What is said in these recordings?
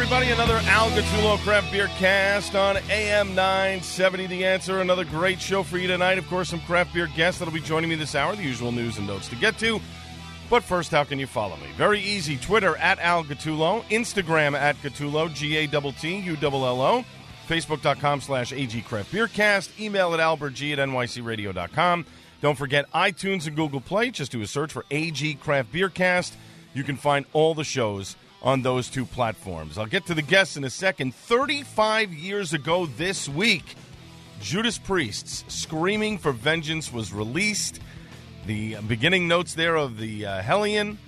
everybody. Another Al Gattullo Craft Beer Cast on AM 970. The answer. Another great show for you tonight. Of course, some craft beer guests that'll be joining me this hour. The usual news and notes to get to. But first, how can you follow me? Very easy. Twitter at Al Gattullo. Instagram at Gattullo, G A T U L L O. Facebook.com slash AG Craft Beer Cast. Email at albertg at nycradio.com. Don't forget iTunes and Google Play. Just do a search for AG Craft Beer Cast. You can find all the shows on those two platforms. I'll get to the guests in a second. 35 years ago this week, Judas Priest's Screaming for Vengeance was released. The beginning notes there of the uh, Hellion,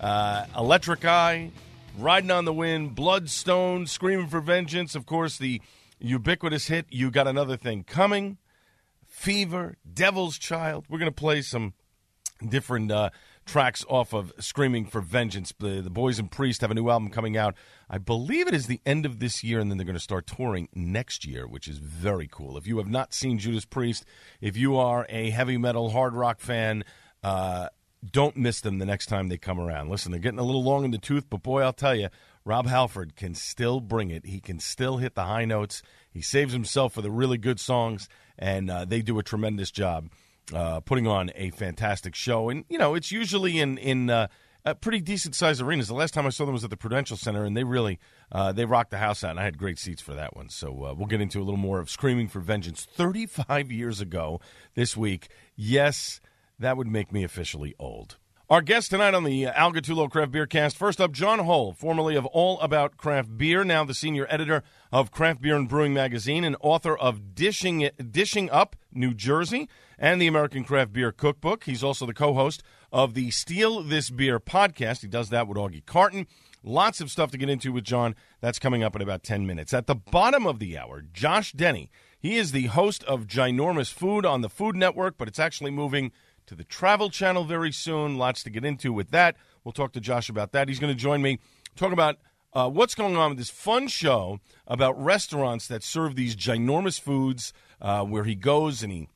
uh, Electric Eye, Riding on the Wind, Bloodstone, Screaming for Vengeance. Of course, the ubiquitous hit, You Got Another Thing Coming, Fever, Devil's Child. We're going to play some different uh, tracks off of Screaming for Vengeance. The, the Boys and Priest have a new album coming out. I believe it is the end of this year, and then they're going to start touring next year, which is very cool. If you have not seen Judas Priest, if you are a heavy metal, hard rock fan, uh, don't miss them the next time they come around. Listen, they're getting a little long in the tooth, but boy, I'll tell you, Rob Halford can still bring it. He can still hit the high notes. He saves himself for the really good songs, and uh, they do a tremendous job uh, putting on a fantastic show. And you know, it's usually in in uh, uh, pretty decent sized arenas. The last time I saw them was at the Prudential Center, and they really uh, they rocked the house out. And I had great seats for that one. So uh, we'll get into a little more of "Screaming for Vengeance" 35 years ago this week. Yes, that would make me officially old. Our guest tonight on the Al Gattullo Craft Beer Cast. First up, John Holl, formerly of All About Craft Beer, now the senior editor of Craft Beer and Brewing Magazine and author of Dishing Dishing Up New Jersey and the American Craft Beer Cookbook. He's also the co-host of the Steal This Beer podcast. He does that with Augie Carton. Lots of stuff to get into with John. That's coming up in about 10 minutes. At the bottom of the hour, Josh Denny. He is the host of Ginormous Food on the Food Network, but it's actually moving to the Travel Channel very soon. Lots to get into with that. We'll talk to Josh about that. He's going to join me, talk about uh, what's going on with this fun show about restaurants that serve these ginormous foods, uh, where he goes and he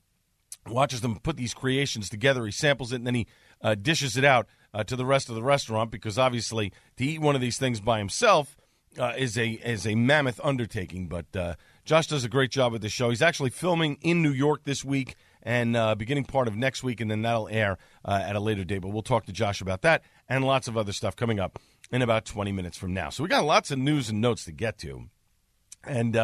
watches them put these creations together. He samples it and then he uh, dishes it out uh, to the rest of the restaurant because obviously to eat one of these things by himself uh, is a is a mammoth undertaking. But uh, Josh does a great job with the show. He's actually filming in New York this week and uh, beginning part of next week, and then that'll air uh, at a later date. But we'll talk to Josh about that and lots of other stuff coming up in about 20 minutes from now. So we got lots of news and notes to get to. And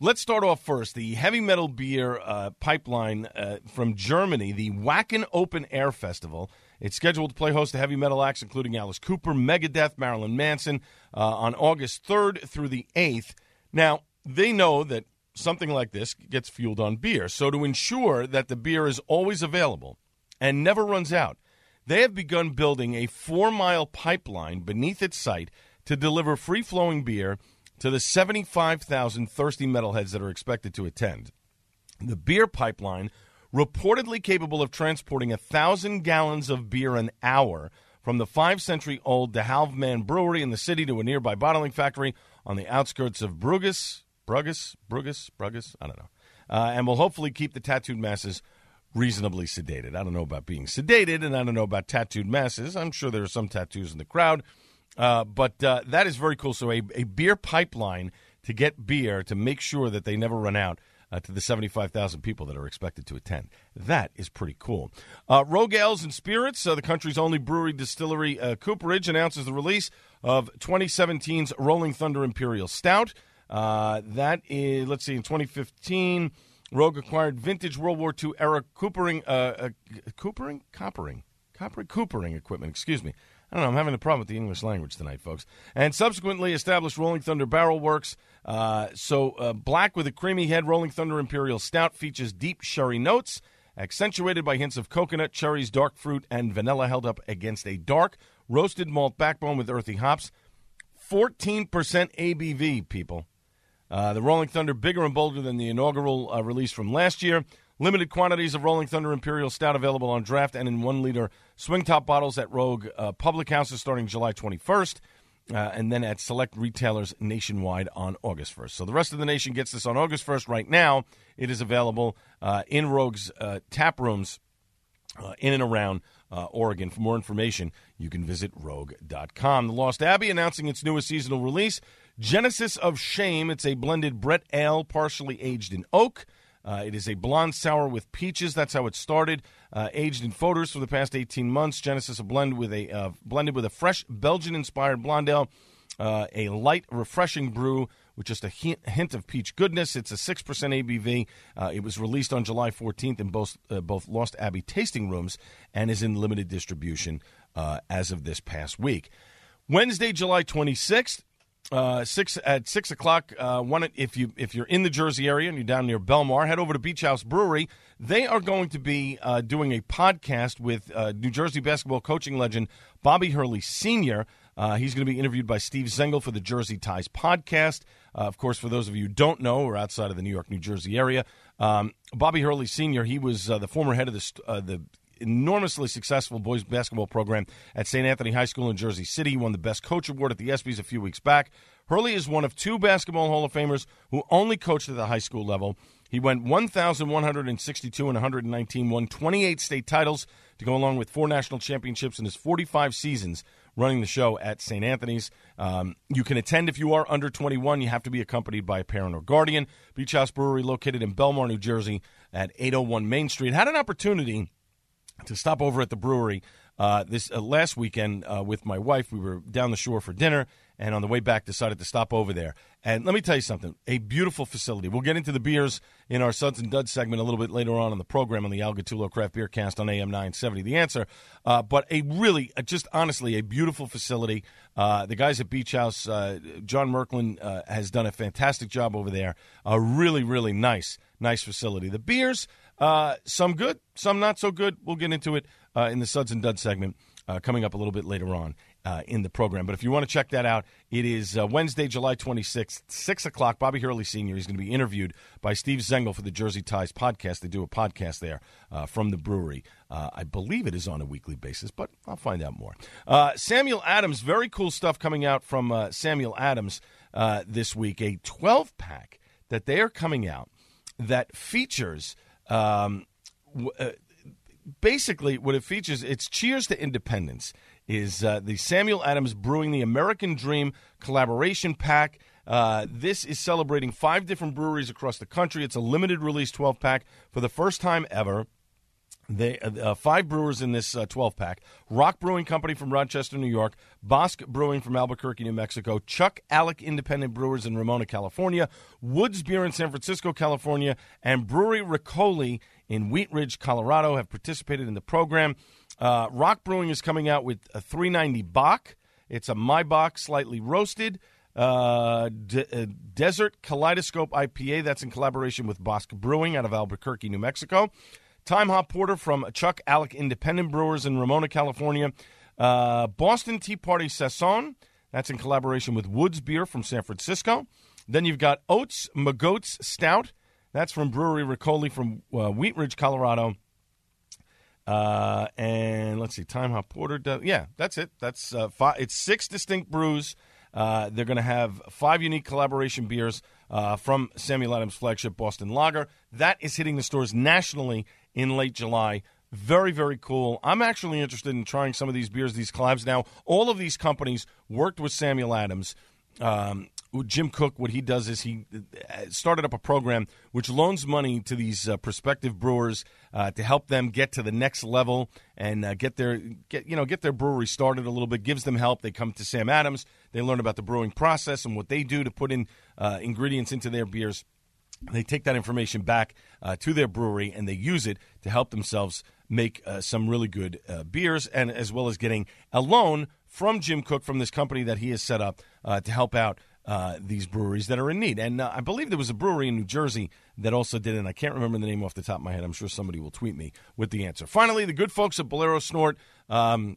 let's start off first. The heavy metal beer uh, pipeline uh, from Germany, the Wacken Open Air Festival. It's scheduled to play host to heavy metal acts including Alice Cooper, Megadeth, Marilyn Manson uh, on August 3rd through the 8th. Now, they know that something like this gets fueled on beer. So, to ensure that the beer is always available and never runs out, they have begun building a four mile pipeline beneath its site to deliver free flowing beer to the 75,000 thirsty metalheads that are expected to attend. The beer pipeline, reportedly capable of transporting a thousand gallons of beer an hour from the five century old De Halve Maan Brewery in the city to a nearby bottling factory on the outskirts of Bruges, Bruges, Bruges, Bruges, I don't know, uh, and will hopefully keep the tattooed masses reasonably sedated. I don't know about being sedated, and I don't know about tattooed masses. I'm sure there are some tattoos in the crowd, uh, but uh, that is very cool. So a, a beer pipeline to get beer to make sure that they never run out. Uh, to the 75,000 people that are expected to attend. That is pretty cool. Uh, Rogue Ales and Spirits, uh, the country's only brewery distillery, uh, Cooperage, announces the release of 2017's Rolling Thunder Imperial Stout. Uh, that is, let's see, in 2015, Rogue acquired vintage World War II era coopering, uh, coopering, coppering, coppering, coopering equipment. Excuse me. I don't know. I'm having a problem with the English language tonight, folks. And subsequently established Rolling Thunder Barrel Works. Uh, so, uh, black with a creamy head, Rolling Thunder Imperial Stout features deep sherry notes, accentuated by hints of coconut, cherries, dark fruit, and vanilla, held up against a dark roasted malt backbone with earthy hops. 14% ABV, people. Uh, the Rolling Thunder bigger and bolder than the inaugural uh, release from last year. Limited quantities of Rolling Thunder Imperial Stout available on draft and in one liter swing top bottles at Rogue uh, public houses starting July 21st. Uh, and then at select retailers nationwide on August 1st. So the rest of the nation gets this on August 1st. Right now, it is available uh, in Rogue's uh, tap rooms uh, in and around uh, Oregon. For more information, you can visit rogue.com. The Lost Abbey announcing its newest seasonal release, Genesis of Shame. It's a blended Brett Ale, partially aged in oak. Uh, it is a blonde sour with peaches. That's how it started. Uh, aged in foeders for the past 18 months. Genesis a blend with a uh, blended with a fresh Belgian-inspired blonde ale, uh, a light, refreshing brew with just a hint, hint, of peach goodness. It's a six percent ABV. Uh, it was released on July 14th in both uh, both Lost Abbey tasting rooms and is in limited distribution as of this past week. Wednesday, July 26th, uh, six at six o'clock. Uh, one if you if you're in the Jersey area and you're down near Belmar, head over to Beach House Brewery. They are going to be uh, doing a podcast with uh, New Jersey basketball coaching legend Bobby Hurley Sr. Uh, he's going to be interviewed by Steve Zengel for the Jersey Ties podcast. Uh, of course, for those of you who don't know or outside of the New York, New Jersey area, um, Bobby Hurley Sr. He was the former head of the the enormously successful boys basketball program at St. Anthony High School in Jersey City. He won the Best Coach Award at the ESPYs a few weeks back. Hurley is one of two basketball Hall of Famers who only coached at the high school level. He went 1,162 and 119, won 28 state titles to go along with four national championships in his 45 seasons running the show at St. Anthony's. Um, you can attend if you are under 21. You have to be accompanied by a parent or guardian. Beach House Brewery, located in Belmar, New Jersey, at 801 Main Street, had an opportunity to stop over at the brewery uh, this uh, last weekend uh, with my wife. We were down the shore for dinner, and on the way back, decided to stop over there. And let me tell you something: a beautiful facility. We'll get into the beers in our Suds and Duds segment a little bit later on in the program on the Al Gattullo Craft Beer Cast on AM 970. The answer, uh, but a really, uh, just honestly, a beautiful facility. Uh, the guys at Beach House, John Merklin, has done a fantastic job over there. A really, really nice, nice facility. The beers. Uh, some good, some not so good. We'll get into it uh, in the Suds and Duds segment uh, coming up a little bit later on uh, in the program. But if you want to check that out, it is uh, Wednesday, July 26th, 6 o'clock. Bobby Hurley Sr. is going to be interviewed by Steve Zengel for the Jersey Ties podcast. They do a podcast there uh, from the brewery. I believe it is on a weekly basis, but I'll find out more. Samuel Adams, very cool stuff coming out from Samuel Adams this week. A 12 pack that they are coming out that features – um, uh, basically, what it features, it's Cheers to Independence, is uh, the Samuel Adams Brewing the American Dream collaboration pack. Uh, this is celebrating five different breweries across the country. It's a limited release 12 pack for the first time ever. They, uh, uh five brewers in this uh, 12 pack Roc Brewing Company from Rochester, New York, Bosque Brewing from Albuquerque, New Mexico, Chuck Alec Independent Brewers in Ramona, California, Woods Beer in San Francisco, California, and Brewery Rickoli in Wheat Ridge, Colorado have participated in the program. Uh, Roc Brewing is coming out with a 390 Bock. It's a Maibock, slightly roasted. Uh, uh, Desert Kaleidoscope IPA. That's in collaboration with Bosque Brewing out of Albuquerque, New Mexico. Time Hop Porter from Chuckalek Independent Brewers in Ramona, California. Uh, Boston Tea Party Saison. That's in collaboration with Woods Beer from San Francisco. Then you've got Oats Magoats Stout. That's from Brewery Rickoli from uh, Wheat Ridge, Colorado. Uh, and let's see, Time Hop Porter. Does, yeah, that's it. That's uh, five, it's six distinct brews. Uh, they're going to have five unique collaboration beers uh, from Samuel Adams' flagship Boston Lager. That is hitting the stores nationally in late July. Very, very cool. I'm actually interested in trying some of these beers, these collabs. Now, all of these companies worked with Samuel Adams. Um, Jim Koch, what he does is he uh, started up a program which loans money to these uh, prospective brewers uh, to help them get to the next level and uh, get their get you know get their brewery started a little bit. Gives them help. They come to Sam Adams. They learn about the brewing process and what they do to put in uh, ingredients into their beers. They take that information back uh, to their brewery and they use it to help themselves make uh, some really good uh, beers, and as well as getting a loan from Jim Koch from this company that he has set up uh, to help out uh, these breweries that are in need. And uh, I believe there was a brewery in New Jersey that also did it. And I can't remember the name off the top of my head. I'm sure somebody will tweet me with the answer. Finally, the good folks at Bolero Snort, um,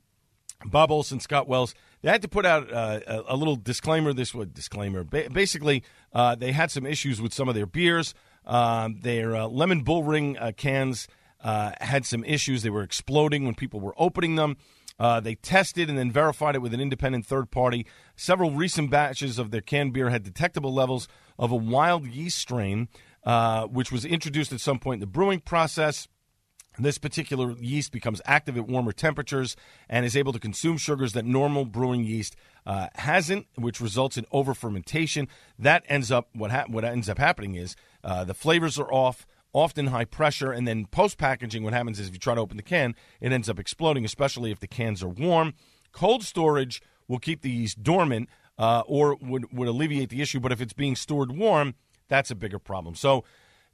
Bob Olson, Scott Wells, they had to put out uh, a, little disclaimer. This was disclaimer. Ba- basically, uh, they had some issues with some of their beers. Um, their uh, lemon bull ring uh, cans had some issues. They were exploding when people were opening them. Uh, they tested and then verified it with an independent third party. Several recent batches of their canned beer had detectable levels of a wild yeast strain, uh, which was introduced at some point in the brewing process. This particular yeast becomes active at warmer temperatures and is able to consume sugars that normal brewing yeast uh, hasn't, which results in over fermentation. That ends up what ha- what ends up happening is uh, the flavors are off often high pressure, and then post packaging, what happens is if you try to open the can, it ends up exploding, especially if the cans are warm. Cold storage will keep the yeast dormant uh, or would, would alleviate the issue, but if it's being stored warm, that's a bigger problem. So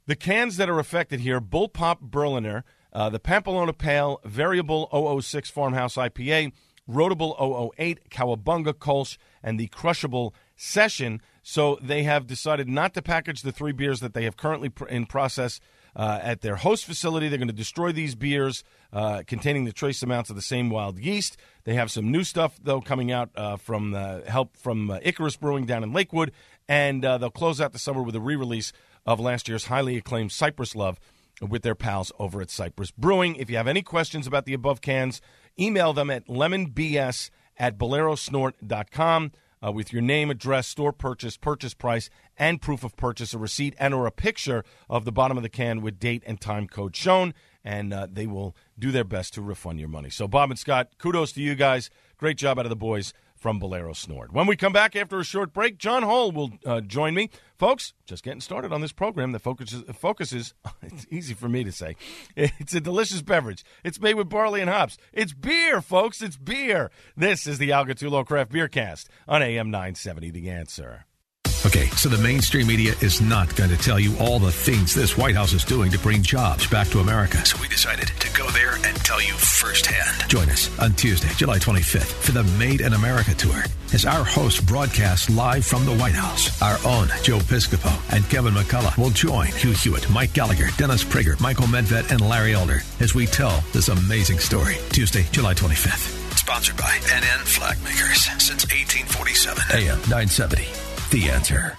the cans that are affected here Bullpup Berliner, uh, the Pampelona Pale, Variable 006 Farmhouse IPA, Rotable 008, Cowabunga Kolsch, and the Crushable Session. So they have decided not to package the three beers that they have currently pr- in process uh, at their host facility. They're going to destroy these beers uh, containing the trace amounts of the same wild yeast. They have some new stuff though coming out uh, from help from uh, Icarus Brewing down in Lakewood, and uh, they'll close out the summer with a re-release of last year's highly acclaimed Cypress Love with their pals over at Cypress Brewing. If you have any questions about the above cans, email them at lemonbs at bolerosnort.com uh, with your name, address, store purchase, purchase price, and proof of purchase, a receipt, and or a picture of the bottom of the can with date and time code shown, and uh, they will do their best to refund your money. So, Bob and Scott, kudos to you guys. Great job out of the boys from Bolero Snort. When we come back after a short break, John Holl will uh, join me. Folks, just getting started on this program that focuses, focuses, it's easy for me to say, it's a delicious beverage. It's made with barley and hops. It's beer, folks, it's beer. This is the Al Gattullo Craft Beer Cast on AM 970 The Answer. Okay, so the mainstream media is not going to tell you all the things this White House is doing to bring jobs back to America. So we decided to go there and tell you firsthand. Join us on Tuesday, July 25th for the Made in America tour as our host broadcasts live from the White House. Our own Joe Piscopo and Kevin McCullough will join Hugh Hewitt, Mike Gallagher, Dennis Prager, Michael Medved, and Larry Elder as we tell this amazing story. Tuesday, July 25th. Sponsored by Annin Flag Makers since 1847. AM 970 the answer.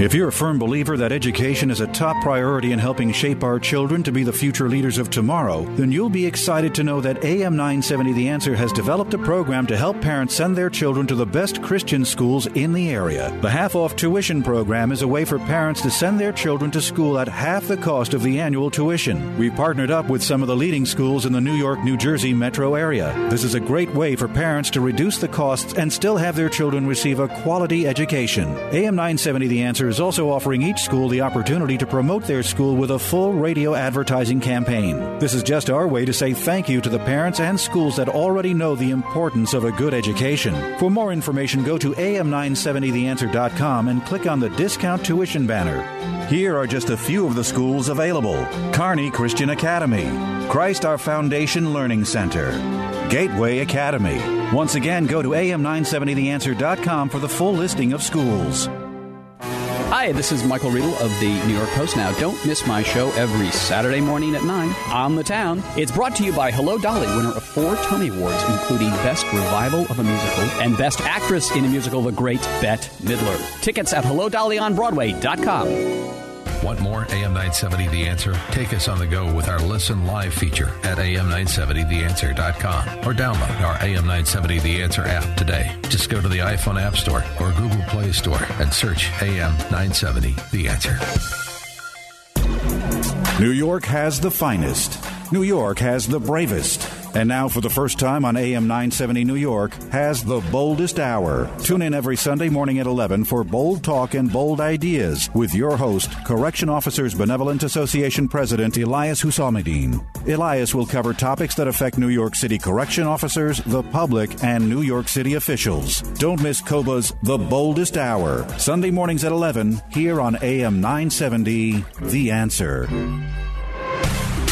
If you're a firm believer that education is a top priority in helping shape our children to be the future leaders of tomorrow, then you'll be excited to know that AM 970 The Answer has developed a program to help parents send their children to the best Christian schools in the area. The half off tuition program is a way for parents to send their children to school at half the cost of the annual tuition. We've partnered up with some of the leading schools in the New York, New Jersey metro area. This is a great way for parents to reduce the costs and still have their children receive a quality education. AM 970 The Answer is also offering each school the opportunity to promote their school with a full radio advertising campaign. This is just our way to say thank you to the parents and schools that already know the importance of a good education. For more information, go to am970theanswer.com and click on the discount tuition banner. Here are just a few of the schools available Kearney Christian Academy, Christ Our Foundation Learning Center, Gateway Academy. Once again, go to am970theanswer.com for the full listing of schools. Hi, this is Michael Riedel of the New York Post. Now, don't miss my show every Saturday morning at 9 on the town. It's brought to you by Hello Dolly, winner of four Tony Awards, including Best Revival of a Musical and Best Actress in a Musical, the great Bette Midler. Tickets at HelloDollyOnBroadway.com. Want more AM 970 The Answer? Take us on the go with our Listen Live feature at am970theanswer.com or download our AM 970 The Answer app today. Just go to the iPhone App Store or Google Play Store and search AM 970 The Answer. New York has the finest. New York has the bravest. And now, for the first time on AM 970 New York, has the boldest hour. Tune in every Sunday morning at 11 for bold talk and bold ideas with your host, Correction Officers Benevolent Association President Elias Husamudeen. Elias will cover topics that affect New York City correction officers, the public, and New York City officials. Don't miss COBA's The Boldest Hour, Sunday mornings at 11 here on AM 970 The Answer.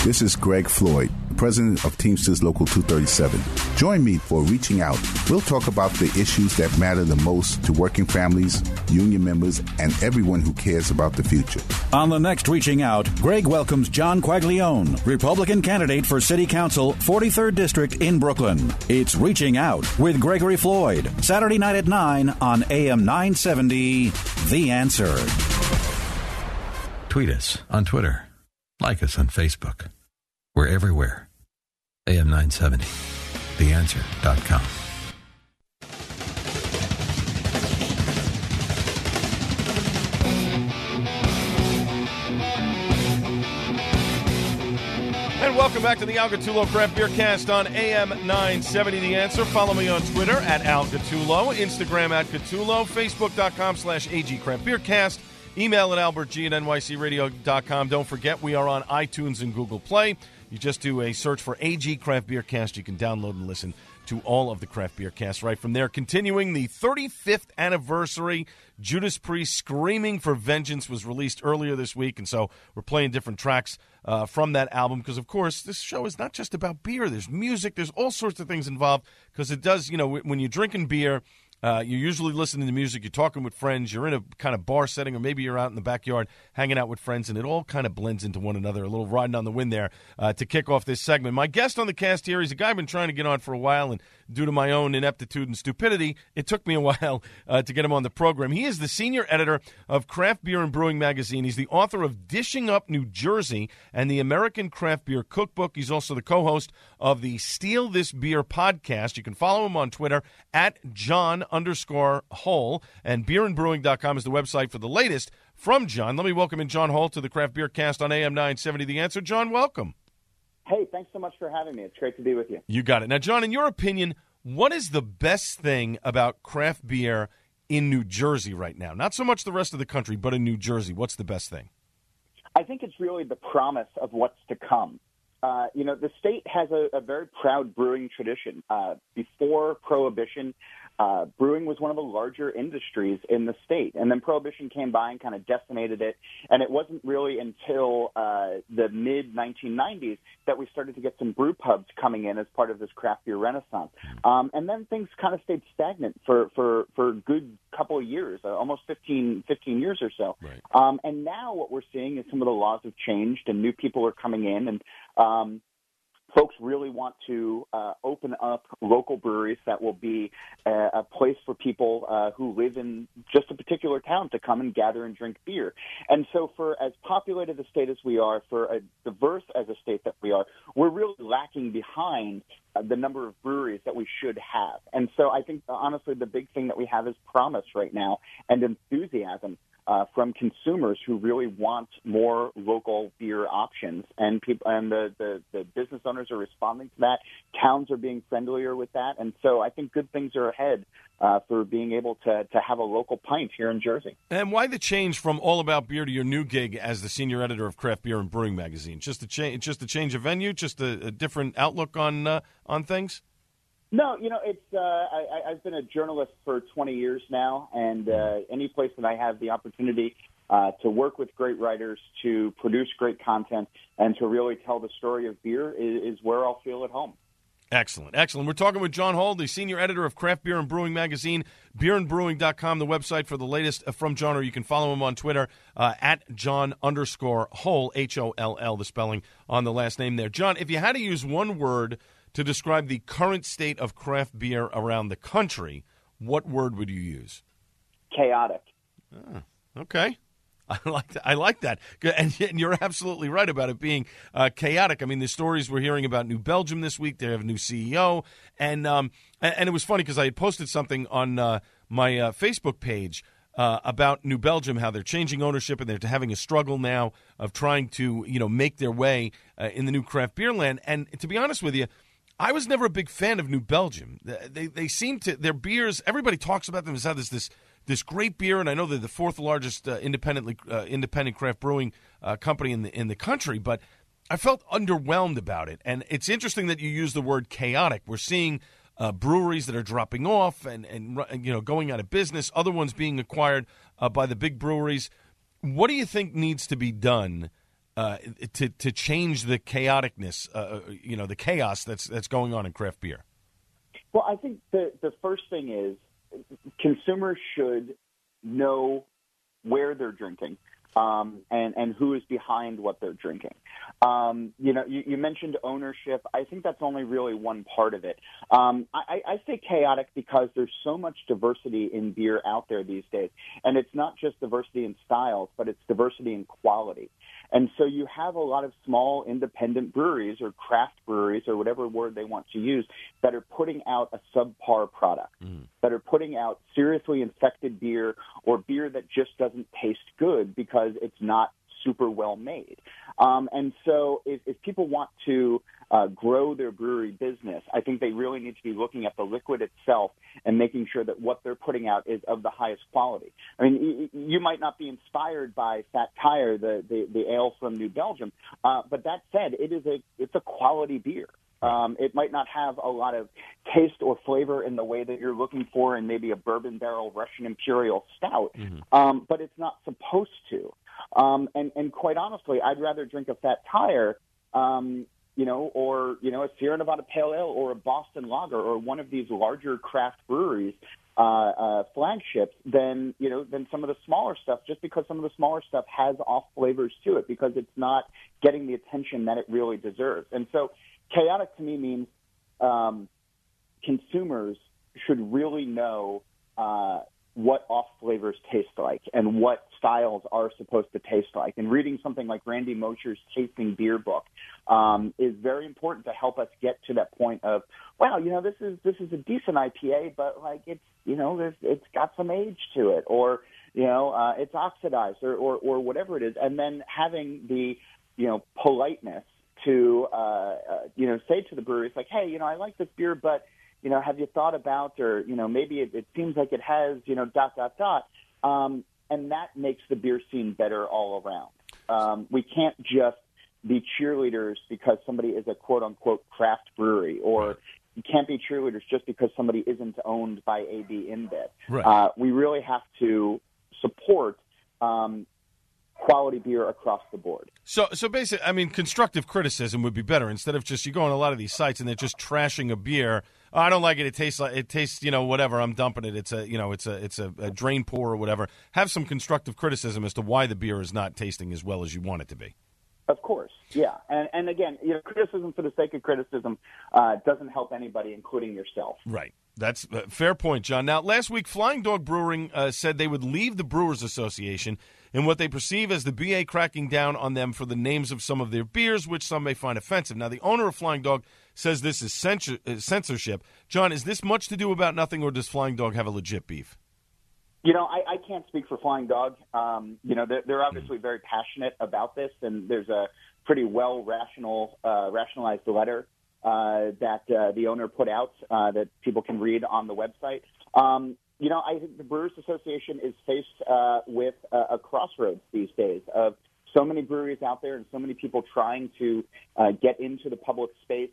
This is Greg Floyd president of Teamsters Local 237. Join me for Reaching Out. We'll talk about the issues that matter the most to working families, union members, and everyone who cares about the future. On the next Reaching Out, Greg welcomes John Quaglione, Republican candidate for City Council, 43rd District in Brooklyn. It's Reaching Out with Gregory Floyd, Saturday night at 9 on AM 970. The Answer. Tweet us on Twitter. Like us on Facebook. We're everywhere. AM 970. TheAnswer.com. And welcome back to the Al Gattullo Craft Beer Cast on AM 970 The Answer. Follow me on Twitter at Al Gattullo, Instagram at Gattullo, Facebook.com slash AG Craft Beer Cast, email at albertg at nycradio.com. Don't forget, we are on iTunes and Google Play. You just do a search for AG Craft Beer Cast. You can download and listen to all of the Craft Beer Cast right from there. Continuing the 35th anniversary, Judas Priest Screaming for Vengeance was released earlier this week, and so we're playing different tracks uh, from that album because, of course, this show is not just about beer. There's music, there's all sorts of things involved because it does, you know, when you're drinking beer, uh, you're usually listening to music, you're talking with friends, you're in a kind of bar setting, or maybe you're out in the backyard hanging out with friends, and it all kind of blends into one another. A little riding on the wind there uh, to kick off this segment. My guest on the cast here, he's a guy I've been trying to get on for a while, and due to my own ineptitude and stupidity, it took me a while uh, to get him on the program. He is the senior editor of Craft Beer and Brewing Magazine. He's the author of Dishing Up New Jersey and the American Craft Beer Cookbook. He's also the co host of the Steal This Beer podcast. You can follow him on Twitter at John underscore Holl, and beerandbrewing.com is the website for the latest from John. Let me welcome in John Holl to the Craft Beer Cast on AM 970 The Answer. John, welcome. Hey, thanks so much for having me. It's great to be with you. You got it. Now, John, in your opinion, what is the best thing about craft beer in New Jersey right now? Not so much the rest of the country, but in New Jersey. What's the best thing? I think it's really the promise of what's to come. Uh, you know, the state has a, a very proud brewing tradition. Uh, before Prohibition, uh, brewing was one of the larger industries in the state. And then Prohibition came by and kind of decimated it. And it wasn't really until uh, the mid 1990s that we started to get some brew pubs coming in as part of this craft beer renaissance. Um, and then things kind of stayed stagnant for, for, for a good couple of years, uh, almost 15, 15 years or so. Right. Um, and now what we're seeing is some of the laws have changed and new people are coming in and um, folks really want to uh, open up local breweries that will be a, a place for people uh, who live in just a particular town to come and gather and drink beer. And so, for as populated a state as we are, for as diverse as a state that we are, we're really lacking behind uh, the number of breweries that we should have. And so, I think honestly, the big thing that we have is promise right now and enthusiasm uh, from consumers who really want more local beer options, and people and the, the the business owners are responding to that. Towns are being friendlier with that, and so I think good things are ahead uh, for being able to to have a local pint here in Jersey. And why the change from All About Beer to your new gig as the senior editor of Craft Beer and Brewing Magazine? Just a change, just a change of venue, just a, a different outlook on uh, on things. No, you know, it's uh, I, I've been a journalist for 20 years now, and uh, any place that I have the opportunity uh, to work with great writers, to produce great content, and to really tell the story of beer is, is where I'll feel at home. Excellent. Excellent. We're talking with John Holl, the senior editor of Craft Beer and Brewing Magazine, beerandbrewing.com, the website for the latest from John, or you can follow him on Twitter uh, at John underscore Holl, H O L L, the spelling on the last name there. John, if you had to use one word to describe the current state of craft beer around the country, what word would you use? Chaotic. Ah, okay. I like that. I like that, and, you're absolutely right about it being uh, chaotic. I mean, the stories we're hearing about New Belgium this week. They have a new CEO, and um, and, it was funny because I had posted something on uh, my uh, Facebook page uh, about New Belgium, how they're changing ownership and they're having a struggle now of trying to you know make their way uh, in the new craft beer land. And to be honest with you, I was never a big fan of New Belgium. They they seem to their beers. Everybody talks about them as how there's this this great beer, and I know they're the fourth largest uh, independently uh, independent craft brewing uh, company in the in the country, but I felt underwhelmed about it. And it's interesting that you use the word chaotic. We're seeing uh, breweries that are dropping off and and you know going out of business, other ones being acquired uh, by the big breweries. What do you think needs to be done? Uh, to to change the chaoticness, uh, you know, the chaos that's that's going on in craft beer? Well, I think the the first thing is consumers should know where they're drinking um, and and who is behind what they're drinking. Um, you know, you, you, mentioned ownership. I think that's only really one part of it. Um, I, I say chaotic because there's so much diversity in beer out there these days, and it's not just diversity in styles, but it's diversity in quality. And so you have a lot of small independent breweries or craft breweries or whatever word they want to use that are putting out a subpar product, mm. that are putting out seriously infected beer or beer that just doesn't taste good because it's not super well made. Um, and so if, if people want to uh, grow their brewery business, I think they really need to be looking at the liquid itself and making sure that what they're putting out is of the highest quality. I mean, you might not be inspired by Fat Tire, the, the, the ale from New Belgium, uh, but that said, it is a it's a quality beer. Um, it might not have a lot of taste or flavor in the way that you're looking for in maybe a bourbon barrel Russian Imperial Stout, mm-hmm. um, but it's not supposed to. Um, and, and quite honestly, I'd rather drink a Fat Tire um, you know, or you know, a Sierra Nevada Pale Ale or a Boston Lager or one of these larger craft breweries uh, uh, flagships than you know than some of the smaller stuff. Just because some of the smaller stuff has off flavors to it, because it's not getting the attention that it really deserves. And so, chaotic to me means um, consumers should really know uh, what off flavors taste like and what styles are supposed to taste like. And reading something like Randy Mosher's Tasting Beer book um, is very important to help us get to that point of, wow, you know, this is this is a decent IPA, but like it's you know, there's, it's got some age to it, or you know, uh, it's oxidized, or, or or whatever it is, and then having the you know politeness to uh, uh, you know say to the breweries like, hey, you know, I like this beer, but you know, have you thought about, or, you know, maybe it, it seems like it has, you know, dot, dot, dot. Um, and that makes the beer scene better all around. Um, we can't just be cheerleaders because somebody is a quote unquote craft brewery or you can't be cheerleaders just because somebody isn't owned by AB InBev. Right. Uh, we really have to support um, quality beer across the board. So, so basically, I mean, constructive criticism would be better instead of just you go on a lot of these sites and they're just trashing a beer. Oh, I don't like it. It tastes like it tastes, you know, whatever. I'm dumping it. It's a, you know, it's a, it's a, a drain pour or whatever. Have some constructive criticism as to why the beer is not tasting as well as you want it to be. Of course, yeah, and and again, you know, criticism for the sake of criticism uh, doesn't help anybody, including yourself. Right. That's a fair point, John. Now, last week, Flying Dog Brewing uh, said they would leave the Brewers Association in what they perceive as the BA cracking down on them for the names of some of their beers, which some may find offensive. Now, the owner of Flying Dog says this is censor- uh, censorship. John, is this much to do about nothing, or does Flying Dog have a legit beef? You know, I, I can't speak for Flying Dog. Um, you know, they're, they're obviously very passionate about this, and there's a pretty well rational, uh, rationalized letter uh, that uh, the owner put out uh, that people can read on the website. Um, you know, I think the Brewers Association is faced uh, with a, a crossroads these days of so many breweries out there and so many people trying to uh, get into the public space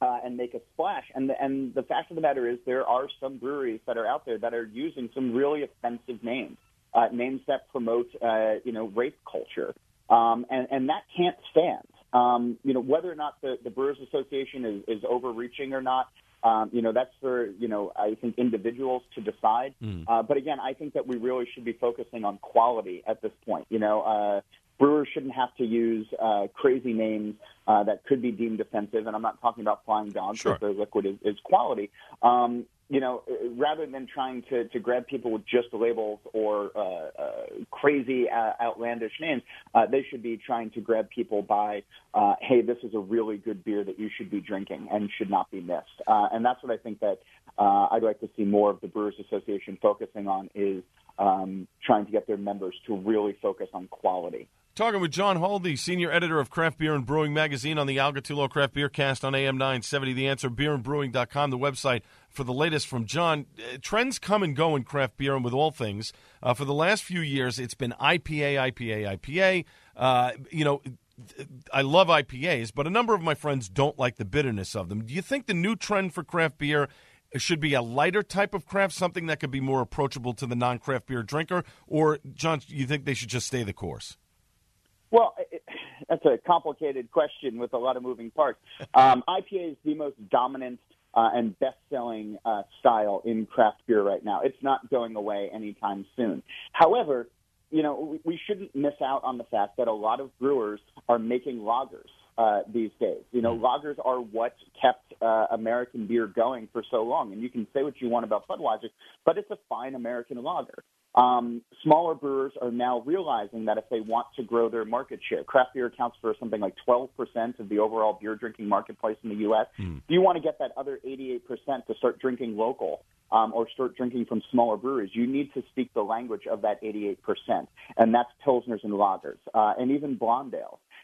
uh, and make a splash. And the, and the fact of the matter is, there are some breweries that are out there that are using some really offensive names, uh, names that promote, uh, you know, rape culture, um, and and that can't stand. Um, you know, whether or not the, the Brewers Association is, is overreaching or not, um, you know, that's for, you know, I think individuals to decide. Mm. Uh, but again, I think that we really should be focusing on quality at this point. You know, uh, brewers shouldn't have to use uh, crazy names uh, that could be deemed offensive. And I'm not talking about flying dogs sure. their liquid is, is quality. Um, you know, rather than trying to, to grab people with just labels or uh, uh, crazy, uh, outlandish names, uh, they should be trying to grab people by, uh, hey, this is a really good beer that you should be drinking and should not be missed. Uh, and that's what I think that uh, I'd like to see more of the Brewers Association focusing on is um, trying to get their members to really focus on quality. Talking with John the senior editor of Craft Beer and Brewing Magazine on the Al Gattullo Craft Beer Cast on AM 970. The answer, beerandbrewing.com, the website for the latest from John. Uh, trends come and go in craft beer and with all things. Uh, for the last few years, it's been IPA, IPA, IPA. Uh, you know, I love IPAs, but a number of my friends don't like the bitterness of them. Do you think the new trend for craft beer should be a lighter type of craft, something that could be more approachable to the non craft beer drinker? Or, John, do you think they should just stay the course? Well, that's a complicated question with a lot of moving parts. Um, IPA is the most dominant uh, and best-selling uh, style in craft beer right now. It's not going away anytime soon. However, you know, we, we shouldn't miss out on the fact that a lot of brewers are making lagers uh, these days. You know, lagers are what kept uh, American beer going for so long. And you can say what you want about Budweiser, but it's a fine American lager. Um, smaller brewers are now realizing that if they want to grow their market share, craft beer accounts for something like 12% of the overall beer drinking marketplace in the U.S. Mm. If you want to get that other 88% to start drinking local, um, or start drinking from smaller breweries, you need to speak the language of that 88%, and that's pilsners and lagers, uh, and even blonde.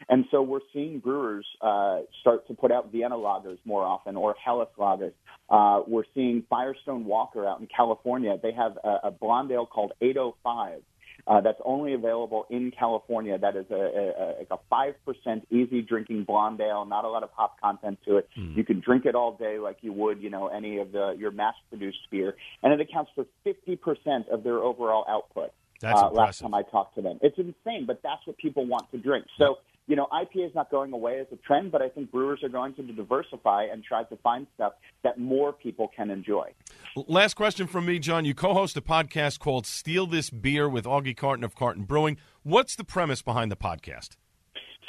And so we're seeing brewers uh, start to put out Vienna lagers more often or Helles lagers. Uh, we're seeing Firestone Walker out in California. They have a, a blonde ale called 805. Uh, that's only available in California. That is a, a, a five percent easy drinking blonde ale, not a lot of hop content to it. Mm. You can drink it all day like you would, you know, any of the your mass produced beer, and it accounts for fifty percent of their overall output. That's uh, last time I talked to them, it's insane, but that's what people want to drink. So you know, IPA is not going away as a trend, but I think brewers are going to diversify and try to find stuff that more people can enjoy. Last question from me, John. You co-host a podcast called "Steal This Beer" with Augie Carton of Carton Brewing. What's the premise behind the podcast?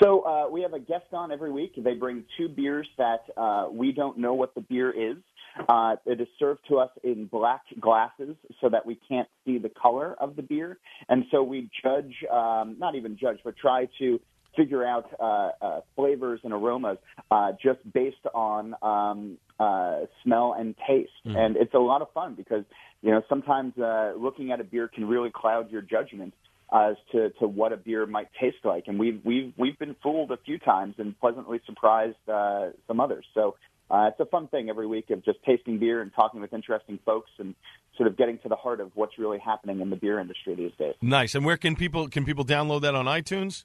So uh, we have a guest on every week. They bring two beers that uh, we don't know what the beer is. Uh, it is served to us in black glasses so that we can't see the color of the beer. And so we judge, um, not even judge, but try to figure out uh, uh, flavors and aromas uh, just based on um, uh, smell and taste. Mm. And it's a lot of fun because you know sometimes uh, looking at a beer can really cloud your judgment as to, to what a beer might taste like. And we've we've we've been fooled a few times and pleasantly surprised uh, some others. So uh, it's a fun thing every week of just tasting beer and talking with interesting folks and sort of getting to the heart of what's really happening in the beer industry these days. Nice. And where can people can people download that on iTunes?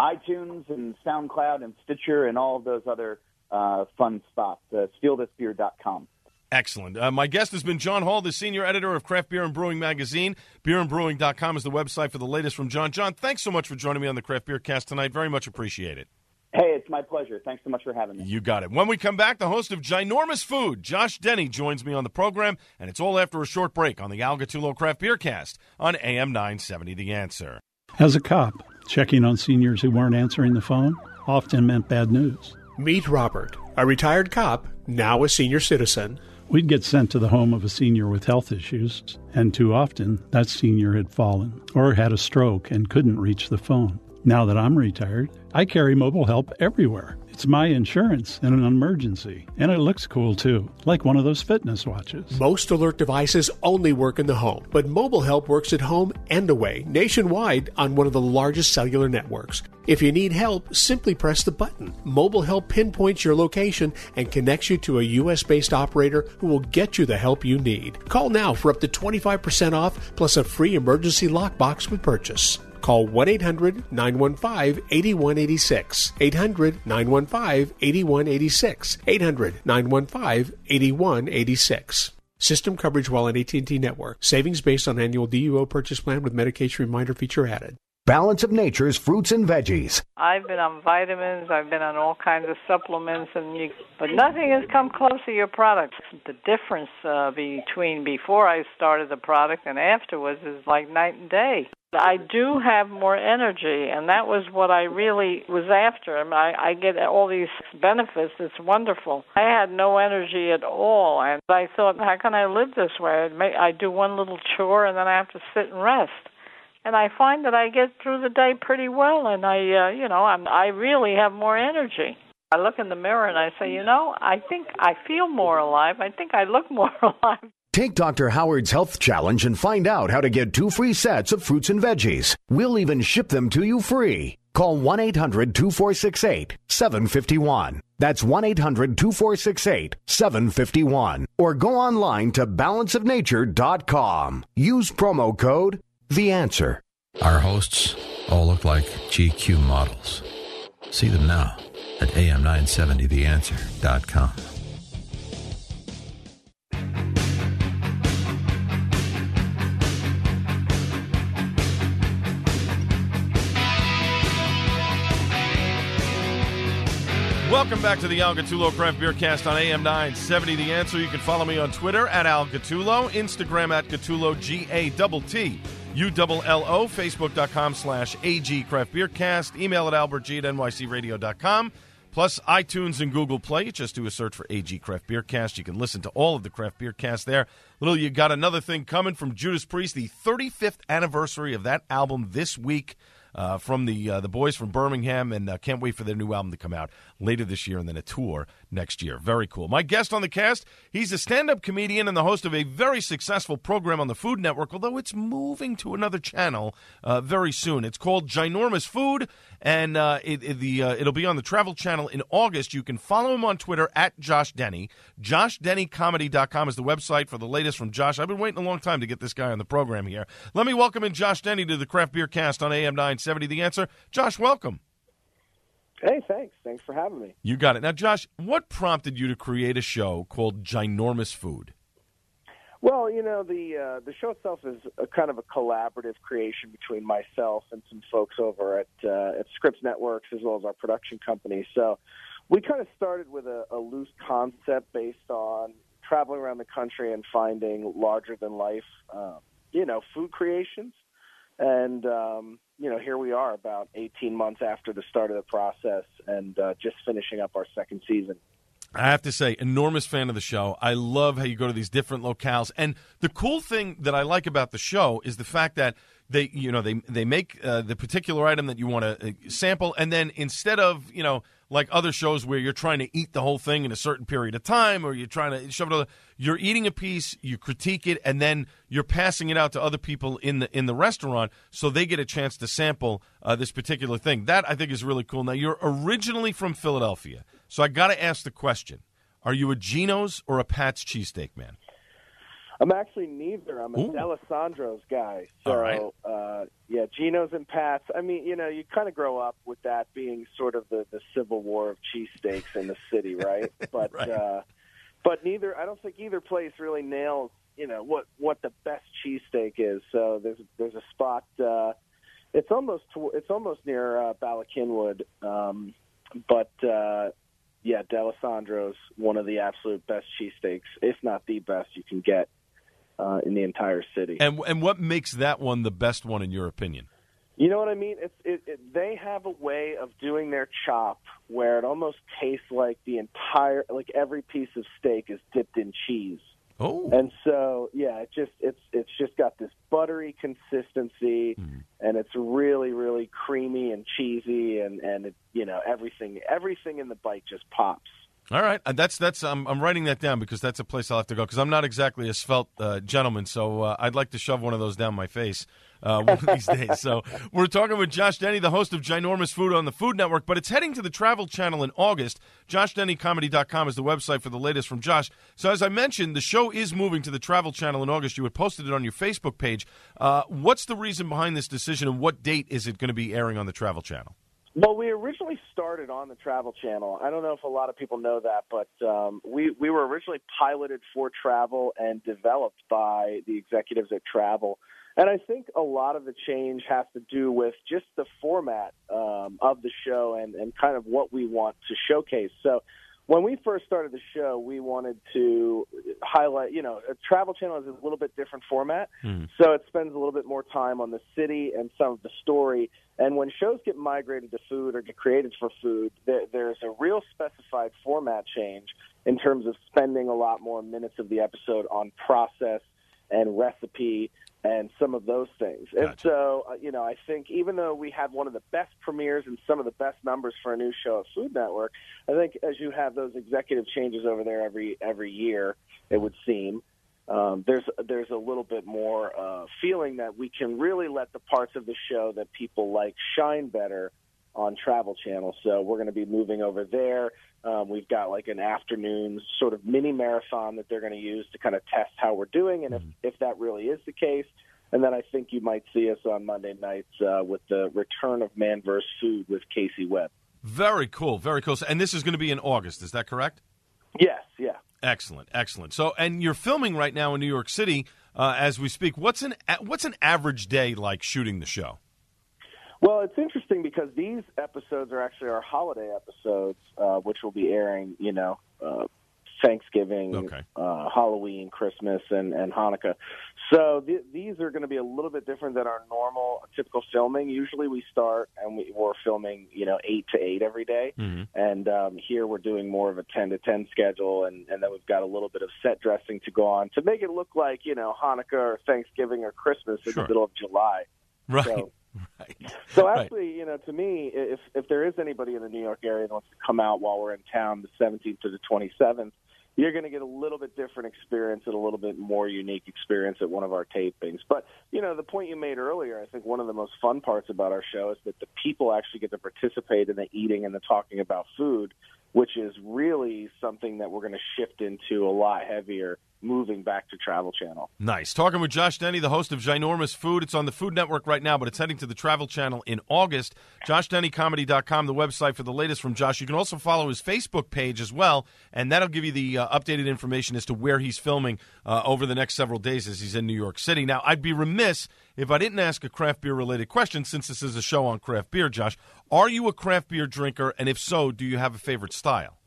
iTunes and SoundCloud and Stitcher and all of those other uh, fun spots. Uh, StealThisBeer.com. Excellent. Uh, my guest has been John Holl, the senior editor of Craft Beer and Brewing Magazine. Beerandbrewing.com is the website for the latest from John. John, thanks so much for joining me on the Craft Beer Cast tonight. Very much appreciate it. Hey, it's my pleasure. Thanks so much for having me. You got it. When we come back, the host of Ginormous Food, Josh Denny, joins me on the program, and it's all after a short break on the Al Gattullo Craft Beer Cast on AM 970 The Answer. As a cop, checking on seniors who weren't answering the phone often meant bad news. Meet Robert, a retired cop, now a senior citizen. We'd get sent to the home of a senior with health issues, and too often that senior had fallen or had a stroke and couldn't reach the phone. Now that I'm retired, I carry mobile help everywhere. It's my insurance in an emergency, and it looks cool too, like one of those fitness watches. Most alert devices only work in the home, but mobile help works at home and away, nationwide on one of the largest cellular networks. If you need help, simply press the button. Mobile Help pinpoints your location and connects you to a US based operator who will get you the help you need. Call now for up to 25% off plus a free emergency lockbox with purchase. Call 1 800 915 8186. 800 915 8186. 800 915 8186. System coverage while on AT&T network. Savings based on annual DUO purchase plan with medication reminder feature added. Balance of Nature's fruits and veggies. I've been on vitamins, I've been on all kinds of supplements, and you, but nothing has come close to your product. The difference uh, between before I started the product and afterwards is like night and day. I do have more energy, and that was what I really was after. I, mean, I, I get all these benefits. It's wonderful. I had no energy at all, and I thought, how can I live this way? I do one little chore, and then I have to sit and rest. And I find that I get through the day pretty well, and I, uh, you know, I'm, I really have more energy. I look in the mirror and I say, you know, I think I feel more alive. I think I look more alive. Take Dr. Howard's Health Challenge and find out how to get two free sets of fruits and veggies. We'll even ship them to you free. Call 1 800 2468 751. That's 1 800 2468 751. Or go online to balanceofnature.com. Use promo code The Answer. Our hosts all look like GQ models. See them now at am970theanswer.com. Welcome back to the Al Gattullo Craft Beer Cast on AM 970. The answer you can follow me on Twitter at Al Gattullo, Instagram at Gattullo, G A T T U L L O, Facebook.com slash AG Craft Beer Cast, email at albertg at nycradio.com, plus iTunes and Google Play. Just do a search for AG Craft Beer Cast. You can listen to all of the Craft Beer Cast there. Little, you got another thing coming from Judas Priest, the 35th anniversary of that album this week uh, from the uh, the boys from Birmingham, and uh, can't wait for their new album to come out later this year, and then a tour next year. Very cool. My guest on the cast, he's a stand-up comedian and the host of a very successful program on the Food Network, although it's moving to another channel uh, very soon. It's called Ginormous Food, and uh, it, it, the uh, it'll be on the Travel Channel in August. You can follow him on Twitter at Josh Denny. JoshDennyComedy.com is the website for the latest from Josh. I've been waiting a long time to get this guy on the program here. Let me welcome in Josh Denny to the Craft Beer Cast on AM 970. The answer, Josh, welcome. Hey, thanks. Thanks for having me. You got it. Now, Josh, what prompted you to create a show called Ginormous Food? Well, you know, the uh, the show itself is a kind of a collaborative creation between myself and some folks over at uh, at Scripps Networks as well as our production company. So we kind of started with a, a loose concept based on traveling around the country and finding larger than life, um, you know, food creations. And um, you know, here we are about 18 months after the start of the process and uh, just finishing up our second season. I have to say, enormous fan of the show. I love how you go to these different locales, and the cool thing that I like about the show is the fact that they, you know, they they make uh, the particular item that you want to uh, sample, and then instead of you know like other shows where you're trying to eat the whole thing in a certain period of time, or you're trying to shove it. Other, you're eating a piece, you critique it, and then you're passing it out to other people in the in the restaurant, so they get a chance to sample uh, this particular thing. That I think is really cool. Now you're originally from Philadelphia. So I got to ask the question: Are you a Geno's or a Pat's cheesesteak man? I'm actually neither. I'm a Ooh. Dalessandro's guy. So, right. uh, yeah, Geno's and Pat's. I mean, you know, you kind of grow up with that being sort of the the civil war of cheesesteaks in the city, right? But right. uh but neither. I don't think either place really nails, you know, what what the best cheesesteak is. So there's there's a spot. uh It's almost it's almost near uh, Bala Cynwyd, um, but. uh yeah, Dalessandro's one of the absolute best cheesesteaks, if not the best you can get uh, in the entire city. And and what makes that one the best one in your opinion? You know what I mean? It's it, it, they have a way of doing their chop where it almost tastes like the entire like every piece of steak is dipped in cheese. Oh. And so, yeah, it just it's it's just got this buttery consistency, mm. and it's really really creamy and cheesy, and and it, you know everything everything in the bite just pops. All right, uh, that's that's I'm, I'm writing that down because that's a place I'll have to go because I'm not exactly a svelte uh, gentleman, so uh, I'd like to shove one of those down my face uh, one of these days. So we're talking with Josh Denny, the host of Ginormous Food on the Food Network, but it's heading to the Travel Channel in August. JoshDennyComedy.com is the website for the latest from Josh. So as I mentioned, the show is moving to the Travel Channel in August. You had posted it on your Facebook page. Uh, what's the reason behind this decision, and what date is it going to be airing on the Travel Channel? Well, we originally started on the Travel Channel. I don't know if a lot of people know that, but um, we we were originally piloted for Travel and developed by the executives at Travel. And I think a lot of the change has to do with just the format um, of the show and, and kind of what we want to showcase. So when we first started the show, we wanted to highlight, you know, a travel channel is a little bit different format. Mm. So it spends a little bit more time on the city and some of the story. And when shows get migrated to food or get created for food, there, there's a real specified format change in terms of spending a lot more minutes of the episode on process and recipe and some of those things. Gotcha. And so, uh, you know, I think even though we had one of the best premieres and some of the best numbers for a new show at Food Network, I think as you have those executive changes over there every every year, it would seem. Um, there's there's a little bit more uh, feeling that we can really let the parts of the show that people like shine better on Travel Channel. So we're going to be moving over there. Um, we've got like an afternoon sort of mini marathon that they're going to use to kind of test how we're doing, and if if that really is the case, and then I think you might see us on Monday nights uh, with the return of Man vs. Food with Casey Webb. Very cool, very cool. And this is going to be in August, is that correct? Yes, yeah. Excellent, excellent. So, and you're filming right now in New York City uh, as we speak. What's an what's an average day like shooting the show? Well, it's interesting because these episodes are actually our holiday episodes, uh, which will be airing, you know, uh, Thanksgiving, Okay. uh, Halloween, Christmas, and, and Hanukkah. So th- these are going to be a little bit different than our normal, typical filming. Usually we start and we, we're filming, you know, 8 to 8 every day. Mm-hmm. And um, here we're doing more of a 10 to 10 schedule, and, and then we've got a little bit of set dressing to go on to make it look like, you know, Hanukkah or Thanksgiving or Christmas in Sure. the middle of July. Right. So, right. so Right. actually, you know, to me, if if there is anybody in the New York area that wants to come out while we're in town, the 17th to the 27th, you're going to get a little bit different experience and a little bit more unique experience at one of our tapings. But you know, the point you made earlier, I think one of the most fun parts about our show is that the people actually get to participate in the eating and the talking about food, which is really something that we're going to shift into a lot heavier moving back to Travel Channel. Nice. Talking with Josh Denny, the host of Ginormous Food. It's on the Food Network right now, but it's heading to the Travel Channel in August. JoshDennyComedy.com, the website for the latest from Josh. You can also follow his Facebook page as well, and that'll give you the uh, updated information as to where he's filming uh, over the next several days as he's in New York City. Now, I'd be remiss if I didn't ask a craft beer related question since this is a show on craft beer, Josh. Are you a craft beer drinker? And if so, do you have a favorite style?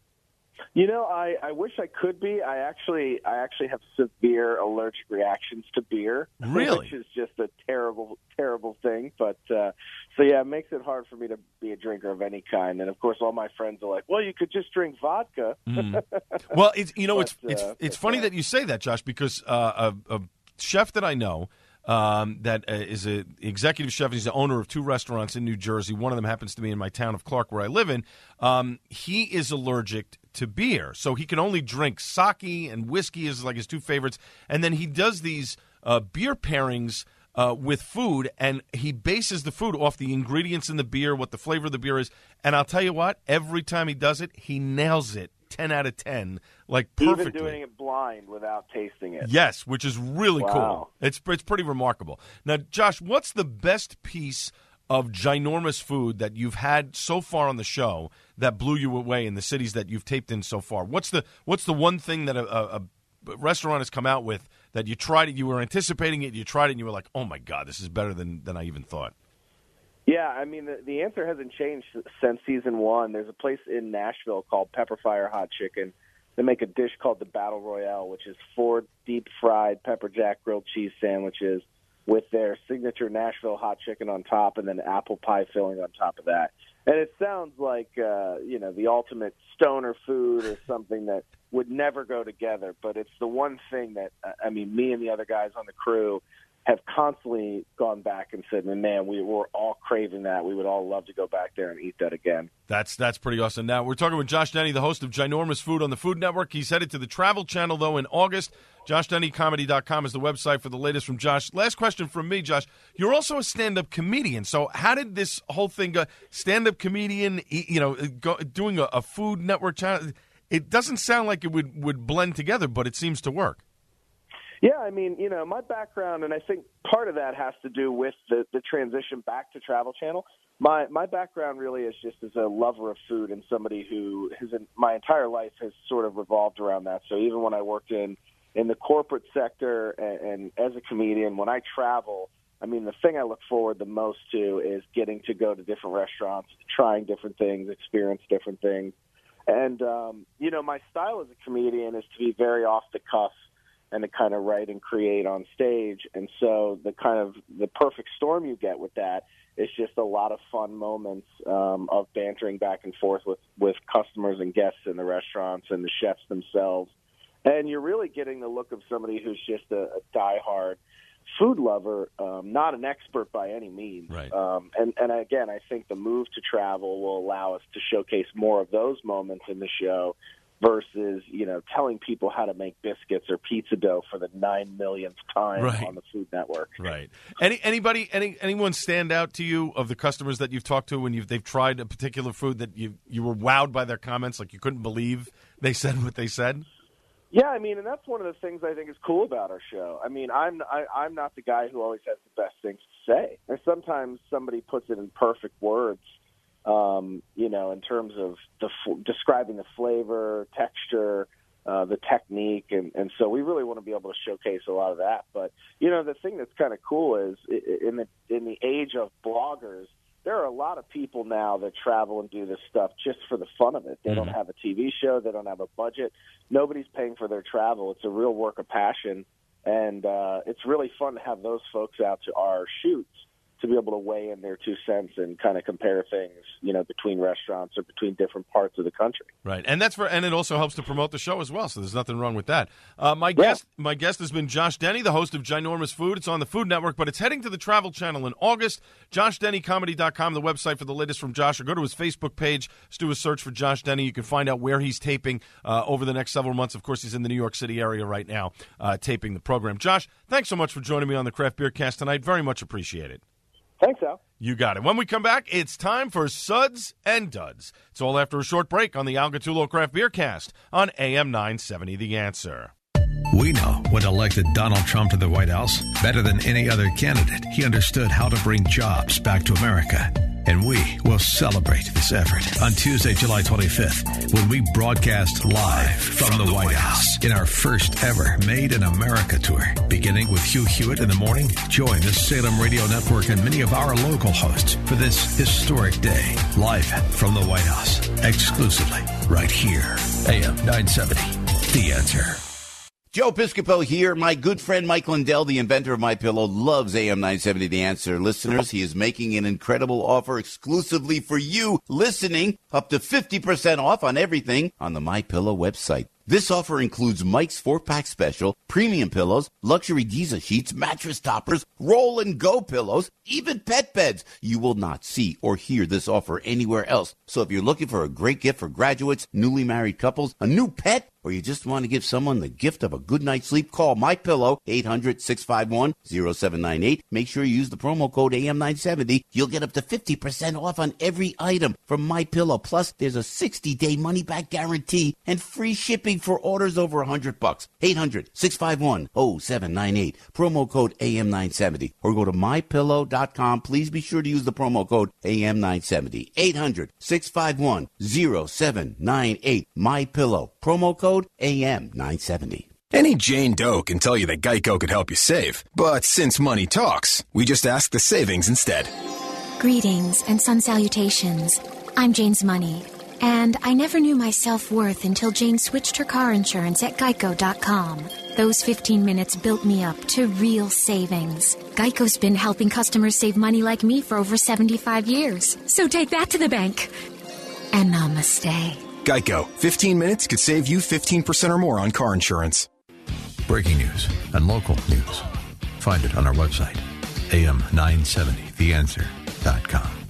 You know, I, I wish I could be. I actually I actually have severe allergic reactions to beer, Really? which is just a terrible terrible thing. But uh, so yeah, it makes it hard for me to be a drinker of any kind. And of course, all my friends are like, "Well, you could just drink vodka." Well, it's you know it's But, it's uh, it's funny that you say that, Josh, because uh, a, a chef that I know um, that uh, is a executive chef. He's the owner of two restaurants in New Jersey. One of them happens to be in my town of Clark, where I live in. Um, he is allergic to beer, so he can only drink sake and whiskey is like his two favorites. And then he does these uh, beer pairings. Uh, with food, and he bases the food off the ingredients in the beer, what the flavor of the beer is. And I'll tell you what, every time he does it, he nails it. 10 out of 10, like perfectly. Even doing it blind without tasting it. Yes, which is really cool. It's it's pretty remarkable. Now, Josh, what's the best piece of ginormous food that you've had so far on the show that blew you away in the cities that you've taped in so far? What's the what's the one thing that a, a, a restaurant has come out with that you tried it, you were anticipating it, you tried it, and you were like, oh my god, this is better than than I even thought. Yeah, I mean the, the answer hasn't changed since season one. There's a place in Nashville called Pepperfire Hot Chicken. They make a dish called the Battle Royale, which is four deep fried pepper jack grilled cheese sandwiches with their signature Nashville hot chicken on top, and then apple pie filling on top of that. And it sounds like uh, you know the ultimate stoner food or something that would never go together. But it's the one thing that uh, I mean, me and the other guys on the crew have constantly gone back and said, "Man, we were all craving that. We would all love to go back there and eat that again." That's that's pretty awesome. Now we're talking with Josh Denny, the host of Ginormous Food on the Food Network. He's headed to the Travel Channel though in August. JoshDennyComedy.com is the website for the latest from Josh. Last question from me, Josh. You're also a stand-up comedian. So how did this whole thing go? Stand-up comedian, you know, go, doing a, a Food Network channel. It doesn't sound like it would would blend together, but it seems to work. Yeah, I mean, you know, my background, and I think part of that has to do with the, the transition back to Travel Channel. My my background really is just as a lover of food and somebody who has my entire life has sort of revolved around that. So even when I worked in in the corporate sector and, and as a comedian, when I travel, I mean, the thing I look forward the most to is getting to go to different restaurants, trying different things, experience different things. And um, you know, my style as a comedian is to be very off the cuff and to kind of write and create on stage. And so the kind of the perfect storm you get with that is just a lot of fun moments um, of bantering back and forth with with customers and guests in the restaurants and the chefs themselves. And you're really getting the look of somebody who's just a, a diehard food lover, um, not an expert by any means. Right. Um, and, and again, I think the move to travel will allow us to showcase more of those moments in the show versus, you know, telling people how to make biscuits or pizza dough for the nine millionth time Right. on the Food Network. Right. Any anybody any anyone stand out to you of the customers that you've talked to when you've they've tried a particular food that you you were wowed by their comments, like you couldn't believe they said what they said? Yeah, I mean, and that's one of the things I think is cool about our show. I mean, I'm I, I'm not the guy who always has the best things to say. And sometimes somebody puts it in perfect words, um, you know, in terms of the f- describing the flavor, texture, uh, the technique, and and so we really want to be able to showcase a lot of that. But you know, the thing that's kind of cool is in the in the age of bloggers, there are a lot of people now that travel and do this stuff just for the fun of it. They don't have a TV show, they don't have a budget. Nobody's paying for their travel. It's a real work of passion, and uh, it's really fun to have those folks out to our shoots to be able to weigh in their two cents and kind of compare things, you know, between restaurants or between different parts of the country. Right, and that's for, and it also helps to promote the show as well. So there's nothing wrong with that. Uh, my guest, my guest has been Josh Denny, the host of Ginormous Food. It's on the Food Network, but it's heading to the Travel Channel in August. JoshDennyComedy.com, the website for the latest from Josh, or go to his Facebook page. Just do a search for Josh Denny. You can find out where he's taping uh, over the next several months. Of course, he's in the New York City area right now, uh, taping the program. Josh, thanks so much for joining me on the Craft Beer Cast tonight. Very much appreciate it. Thanks, Al. You got it. When we come back, it's time for Suds and Duds. It's all after a short break on the Al Gattullo Craft Beer Cast on AM 970 The Answer. We know what elected Donald Trump to the White House better than any other candidate. He understood how to bring jobs back to America. And we will celebrate this effort on Tuesday, July 25th, when we broadcast live from, the, White House in our first ever Made in America tour. Beginning with Hugh Hewitt in the morning, join the Salem Radio Network and many of our local hosts for this historic day, live from the White House, exclusively right here. AM 970, The Answer. Joe Piscopo here. My good friend Mike Lindell, the inventor of My Pillow, loves AM 970 The Answer. Listeners, he is making an incredible offer exclusively for you listening, up to 50% off on everything on the My Pillow website. This offer includes Mike's four pack special, premium pillows, luxury Giza sheets, mattress toppers, roll and go pillows, even pet beds. You will not see or hear this offer anywhere else. So if you're looking for a great gift for graduates, newly married couples, a new pet, or you just want to give someone the gift of a good night's sleep, call My Pillow 800-651-0798. Make sure you use the promo code AM970. You'll get up to 50% off on every item from My Pillow. Plus, there's a 60-day money-back guarantee and free shipping for orders over 100 bucks. 800-651-0798. Promo code AM970 or go to mypillow.com. Please be sure to use the promo code AM970. 800-651-0798. My Pillow. Promo code AM970. Any Jane Doe can tell you that Geico could help you save. But since money talks, we just ask the savings instead. Greetings and sun salutations. I'm Jane's Money, and I never knew my self worth until Jane switched her car insurance at geico.com. Those 15 minutes built me up to real savings. Geico's been helping customers save money like me for over 75 years. So take that to the bank. And namaste. Geico. 15 minutes could save you 15% or more on car insurance. Breaking news and local news. Find it on our website, am970theanswer.com.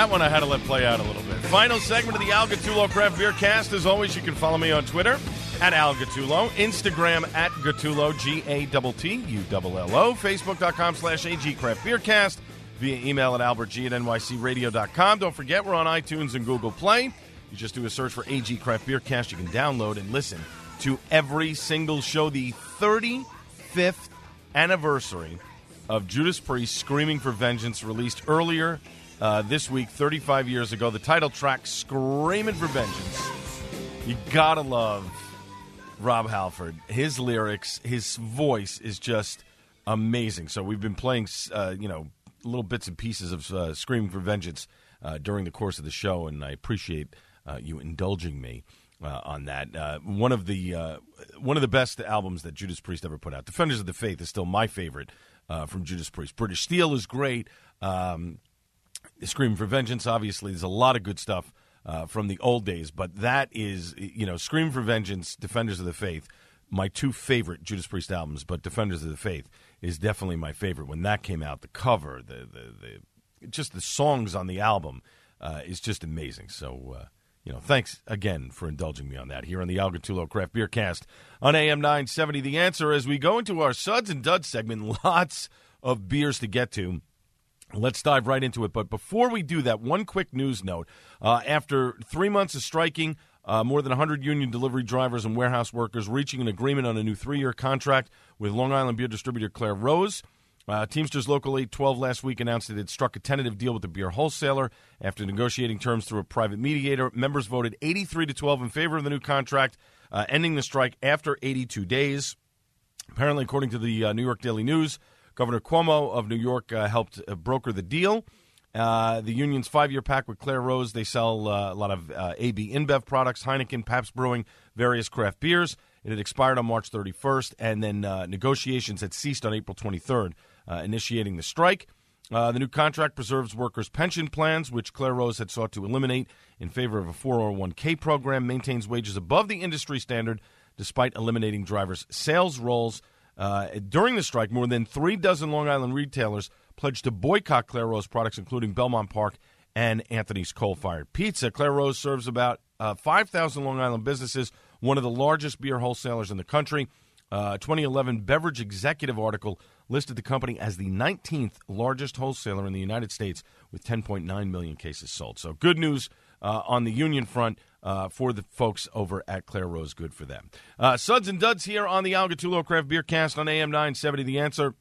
that one I had to let play out a little bit. Final segment of the Al Gattullo Craft Beer Cast. As always, you can follow me on Twitter at Al Gattullo, Instagram at Gattullo, G A T T U L L O, Facebook.com slash AG Craft Beer Cast, via email at AlbertG at NYCRadio.com. Don't forget, we're on iTunes and Google Play. You just do a search for AG Craft Beer Cast. You can download and listen to every single show. The 35th anniversary of Judas Priest Screaming for Vengeance, released earlier uh, this week, 35 years ago. The title track, Screaming for Vengeance. You gotta love Rob Halford. His lyrics, his voice is just amazing. So we've been playing, uh, you know, little bits and pieces of uh, Screaming for Vengeance uh, during the course of the show, and I appreciate uh, you indulging me. Uh, on that, uh, one of the one of the best albums that Judas Priest ever put out. Defenders of the Faith is still my favorite from Judas Priest. British Steel is great. Um, Screaming for Vengeance, obviously, there's a lot of good stuff uh, from the old days, but that is, you know, Scream for Vengeance, Defenders of the Faith, my two favorite Judas Priest albums, but Defenders of the Faith is definitely my favorite. When that came out, the cover, the the, the just the songs on the album uh, is just amazing. So, uh, you know, thanks again for indulging me on that here on the Al Gattullo Craft Beer Cast on AM 970. The answer as we go into our Suds and Duds segment, lots of beers to get to. Let's dive right into it. But before we do that, one quick news note. Uh, after three months of striking, uh, more than 100 union delivery drivers and warehouse workers reaching an agreement on a new three year contract with Long Island beer distributor Clare Rose. Uh, Teamsters Local 812 last week announced that it struck a tentative deal with the beer wholesaler after negotiating terms through a private mediator. Members voted 83 to 12 in favor of the new contract, uh, ending the strike after 82 days. Apparently, according to the uh, New York Daily News, Governor Cuomo of New York uh, helped uh, broker the deal. Uh, the union's five-year pact with Clare Rose, they sell uh, a lot of uh, AB InBev products, Heineken, Pabst Brewing, various craft beers. It had expired on March 31st, and then uh, negotiations had ceased on April 23rd, initiating the strike. the new contract preserves workers' pension plans, which Clare Rose had sought to eliminate in favor of a 401k program, maintains wages above the industry standard despite eliminating drivers' sales roles. Uh, during the strike, more than three dozen Long Island retailers pledged to boycott Clare Rose products, including Belmont Park and Anthony's Coal Fired Pizza. Clare Rose serves about uh, 5,000 Long Island businesses, one of the largest beer wholesalers in the country. Uh, 2011 Beverage Executive article listed the company as the 19th largest wholesaler in the United States with 10.9 million cases sold. So, good news uh, on the union front uh, for the folks over at Clare Rose. Good for them. Uh, Suds and Duds here on the Al Gattullo Craft Beer Cast on AM 970. The answer.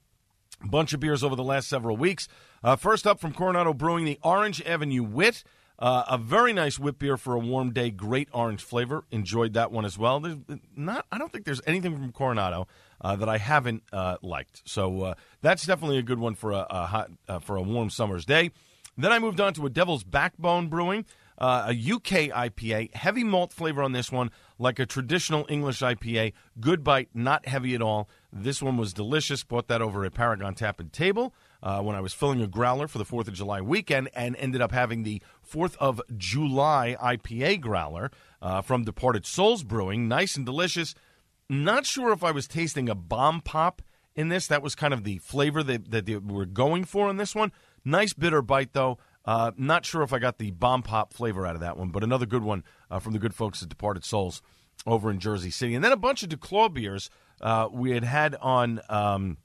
Bunch of beers over the last several weeks. Uh, first up from Coronado Brewing, the Orange Avenue Wit. Uh, a very nice wit beer for a warm day. Great orange flavor. Enjoyed that one as well. There's not, I don't think there's anything from Coronado uh, that I haven't uh, liked. So uh, that's definitely a good one for a, a hot uh, for a warm summer's day. Then I moved on to a Devil's Backbone Brewing. Uh, a UK IPA, heavy malt flavor on this one, like a traditional English IPA. Good bite, not heavy at all. This one was delicious. Bought that over at Paragon Tap and Table uh, when I was filling a growler for the 4th of July weekend and ended up having the 4th of July IPA growler uh, from Departed Soles Brewing. Nice and delicious. Not sure if I was tasting a bomb pop in this. That was kind of the flavor that, that they were going for on this one. Nice bitter bite, though. Uh, not sure if I got the bomb pop flavor out of that one, but another good one uh, from the good folks at Departed Soles over in Jersey City. And then a bunch of Duclaw beers uh, we had had on um,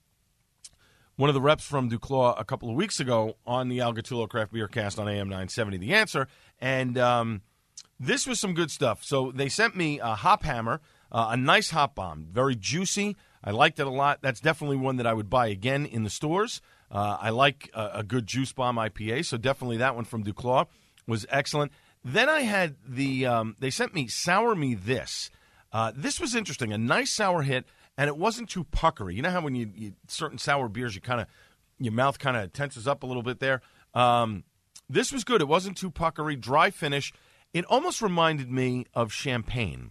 one of the reps from Duclaw a couple of weeks ago on the Al Gattullo Craft Beer Cast on AM 970 The Answer. And um, this was some good stuff. So they sent me a Hop Hammer, uh, a nice hop bomb, very juicy. I liked it a lot. That's definitely one that I would buy again in the stores. Uh, I like a, a, good Juice Bomb IPA, so definitely that one from Duclaw was excellent. Then I had the um, they sent me Sour Me This. Uh, this was interesting, a nice sour hit, and it wasn't too puckery. You know how when you, you certain sour beers, you kind of your mouth kind of tenses up a little bit there. Um, this was good. It wasn't too puckery, dry finish. It almost reminded me of champagne.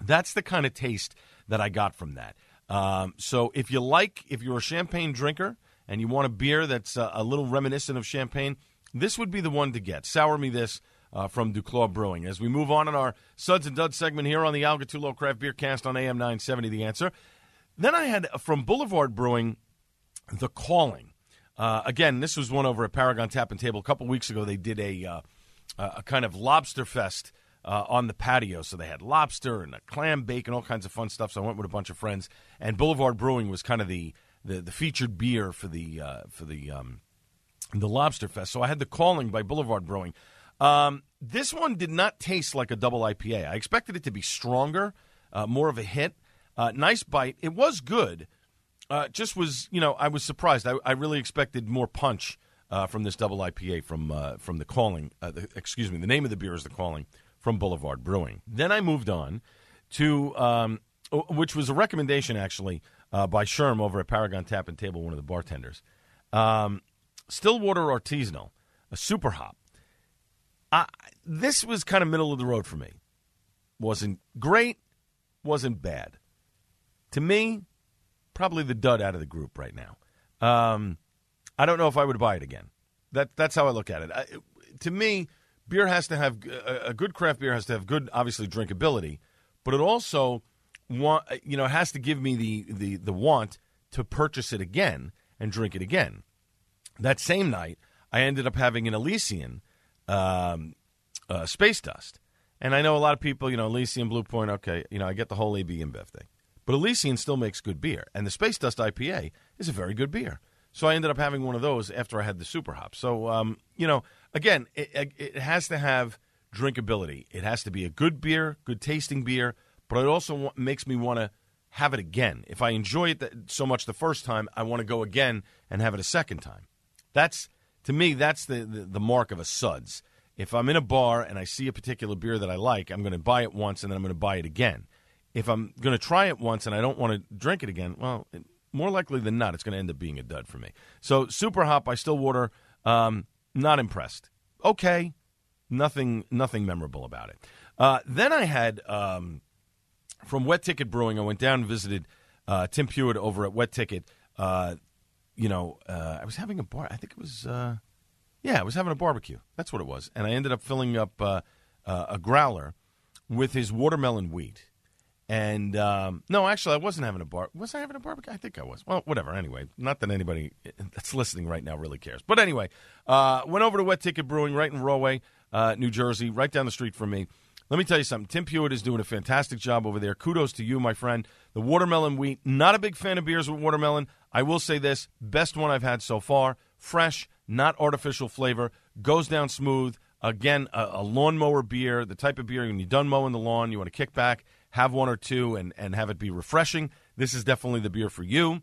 That's the kind of taste that I got from that. Um, so if you like, if you're a champagne drinker and you want a beer that's uh, a little reminiscent of champagne, this would be the one to get. Sour me this uh, from Duclaw Brewing. As we move on in our Suds and Duds segment here on the Al Gattullo Craft Beer Cast on AM 970, The Answer. Then I had uh, from Boulevard Brewing, The Calling. Uh, again, this was one over at Paragon Tap and Table. A couple weeks ago, they did a, uh, a kind of lobster fest uh, on the patio. So they had lobster and a clam bake and all kinds of fun stuff. So I went with a bunch of friends. And Boulevard Brewing was kind of the the, the featured beer for the uh, for the um, the Lobster Fest. So I had the Calling by Boulevard Brewing. Um, this one did not taste like a double IPA. I expected it to be stronger, uh, more of a hit. Uh, nice bite. It was good. Uh, just was, you know, I was surprised. I, I really expected more punch uh, from this double IPA from uh, from the Calling. Uh, the, excuse me, the name of the beer is the Calling from Boulevard Brewing. Then I moved on to, um, which was a recommendation actually uh, by Sherm over at Paragon Tap and Table, one of the bartenders. Um, Stillwater Artisanal, a super hop. Uh, this was kind of middle of the road for me. Wasn't great, wasn't bad. To me, probably the dud out of the group right now. Um, I don't know if I would buy it again. That that's how I look at it. I, to me, beer has to have a, a good craft beer has to have good, obviously drinkability, but it also want you know it has to give me the the the want to purchase it again and drink it again. That same night, I ended up having an Elysian um, uh, Space Dust, and I know a lot of people, you know, Elysian Blue Point. Okay, you know, I get the whole AB InBev thing, but Elysian still makes good beer, and the Space Dust IPA is a very good beer. So I ended up having one of those after I had the super hop. So um, you know, again, it, it has to have drinkability. It has to be a good beer, good tasting beer, but it also makes me want to have it again. If I enjoy it so much the first time, I want to go again and have it a second time. That's to me, that's the, the, the mark of a suds. If I'm in a bar and I see a particular beer that I like, I'm going to buy it once and then I'm going to buy it again. If I'm going to try it once and I don't want to drink it again, well, more likely than not, it's going to end up being a dud for me. So, Super Hop by Stillwater, um, not impressed. Okay, nothing, nothing memorable about it. Uh, then I had um, from Wet Ticket Brewing. I went down and visited uh, Tim Pewitt over at Wet Ticket. Uh, you know, uh, I was having a bar. I think it was, uh, yeah, I was having a barbecue. That's what it was. And I ended up filling up uh, uh, a growler with his watermelon wheat. And um, no, actually, I wasn't having a bar. Was I having a barbecue? I think I was. Well, whatever. Anyway, not that anybody that's listening right now really cares. But anyway, went over to Wet Ticket Brewing right in Rahway, New Jersey, right down the street from me. Let me tell you something. Tim Pewitt is doing a fantastic job over there. Kudos to you, my friend. The watermelon wheat. Not a big fan of beers with watermelon. I will say this: best one I've had so far. Fresh, not artificial flavor. Goes down smooth. Again, a, a lawnmower beer, the type of beer when you're done mowing the lawn, you want to kick back have one or two and, and have it be refreshing. This is definitely the beer for you.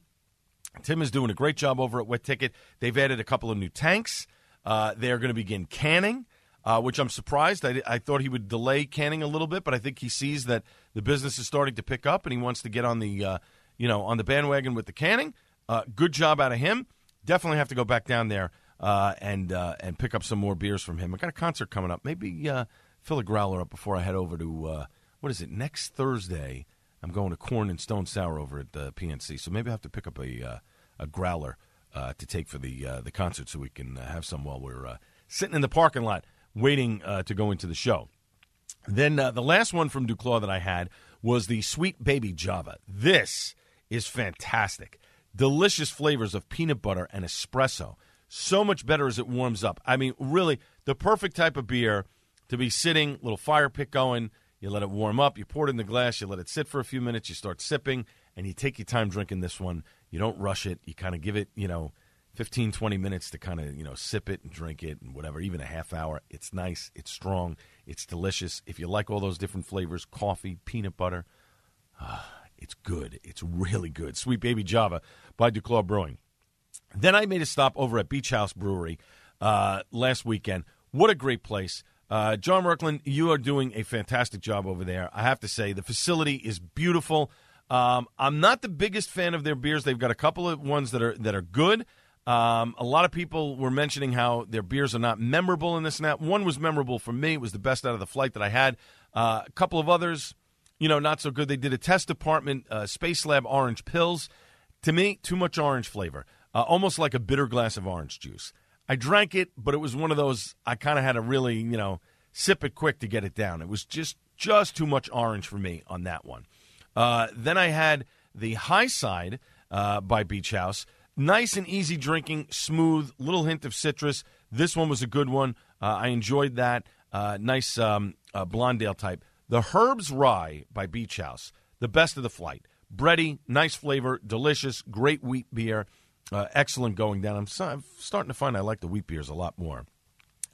Tim is doing a great job over at Wet Ticket. They've added a couple of new tanks. Uh, they are going to begin canning, uh, which I'm surprised. I, I, thought he would delay canning a little bit, but I think he sees that the business is starting to pick up, and he wants to get on the uh, you know on the bandwagon with the canning. Uh, good job out of him. Definitely have to go back down there uh, and uh, and pick up some more beers from him. I got a concert coming up. Maybe fill a growler up before I head over to what is it next Thursday? I'm going to Korn and Stone Sour over at the PNC, so maybe I have to pick up a uh, a growler uh, to take for the uh, the concert, so we can uh, have some while we're uh, sitting in the parking lot waiting uh, to go into the show. Then the last one from Duclaw that I had was the Sweet Baby Java. This is fantastic. Delicious flavors of peanut butter and espresso. So much better as it warms up. I mean, really, the perfect type of beer to be sitting, little fire pit going, you let it warm up, you pour it in the glass, you let it sit for a few minutes, you start sipping, and you take your time drinking this one. You don't rush it. You kind of give it, you know, 15, 20 minutes to kind of, you know, sip it and drink it and whatever, even a half hour. It's nice, it's strong, it's delicious. If you like all those different flavors, coffee, peanut butter, uh, it's good. It's really good. Sweet Baby Java by Duclaw Brewing. Then I made a stop over at Beach House Brewery uh, last weekend. What a great place. Uh, John Merkland, you are doing a fantastic job over there. I have to say, the facility is beautiful. Um, I'm not the biggest fan of their beers. They've got a couple of ones that are that are good. Um, a lot of people were mentioning how their beers are not memorable in this and that. One was memorable for me. It was the best out of the flight that I had. Uh, a couple of others, you know, not so good. They did a test department, uh, Space Lab Orange Pills. To me, too much orange flavor, uh, almost like a bitter glass of orange juice. I drank it, but it was one of those I kind of had to really, you know, sip it quick to get it down. It was just just too much orange for me on that one. Uh, then I had the high side uh, by Beach House. Nice and easy drinking, smooth, little hint of citrus. This one was a good one. Uh, I enjoyed that. Uh, nice um, uh, Blondale type. The Herbs Rye by Beach House, the best of the flight. Bready, nice flavor, delicious, great wheat beer. Uh, excellent going down. I'm, so, I'm, starting to find I like the wheat beers a lot more.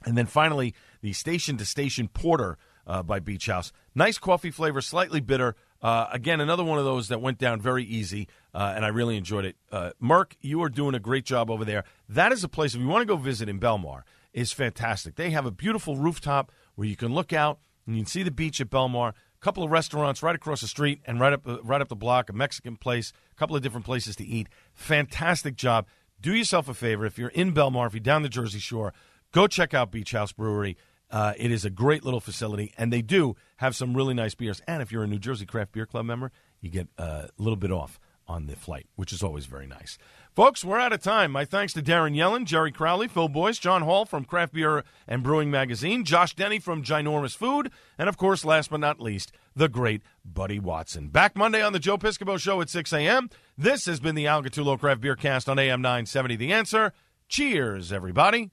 And then finally, the Station to Station Porter uh, by Beach House. Nice coffee flavor, slightly bitter. Uh, again, another one of those that went down very easy, uh, and I really enjoyed it. Uh, Merck, you are doing a great job over there. That is a place, if you want to go visit in Belmar, is fantastic. They have a beautiful rooftop where you can look out and you can see the beach at Belmar A couple of restaurants right across the street and right up uh, right up the block, a Mexican place, a couple of different places to eat. Fantastic job. Do yourself a favor if you're in Belmar, if you're down the Jersey Shore, go check out Beach House Brewery. Uh, it is a great little facility, and they do have some really nice beers. And if you're a New Jersey Craft Beer Club member, you get uh, a little bit off on the flight, which is always very nice. Folks, we're out of time. My thanks to Darren Yellen, Jerry Crowley, Phil Boyce, John Holl from Craft Beer and Brewing Magazine, Josh Denny from Ginormous Food, and of course, last but not least, the great Buddy Watson. Back Monday on the Joe Piscopo Show at 6 a.m. This has been the Al Gattullo Craft Beer Cast on AM 970 The Answer. Cheers, everybody.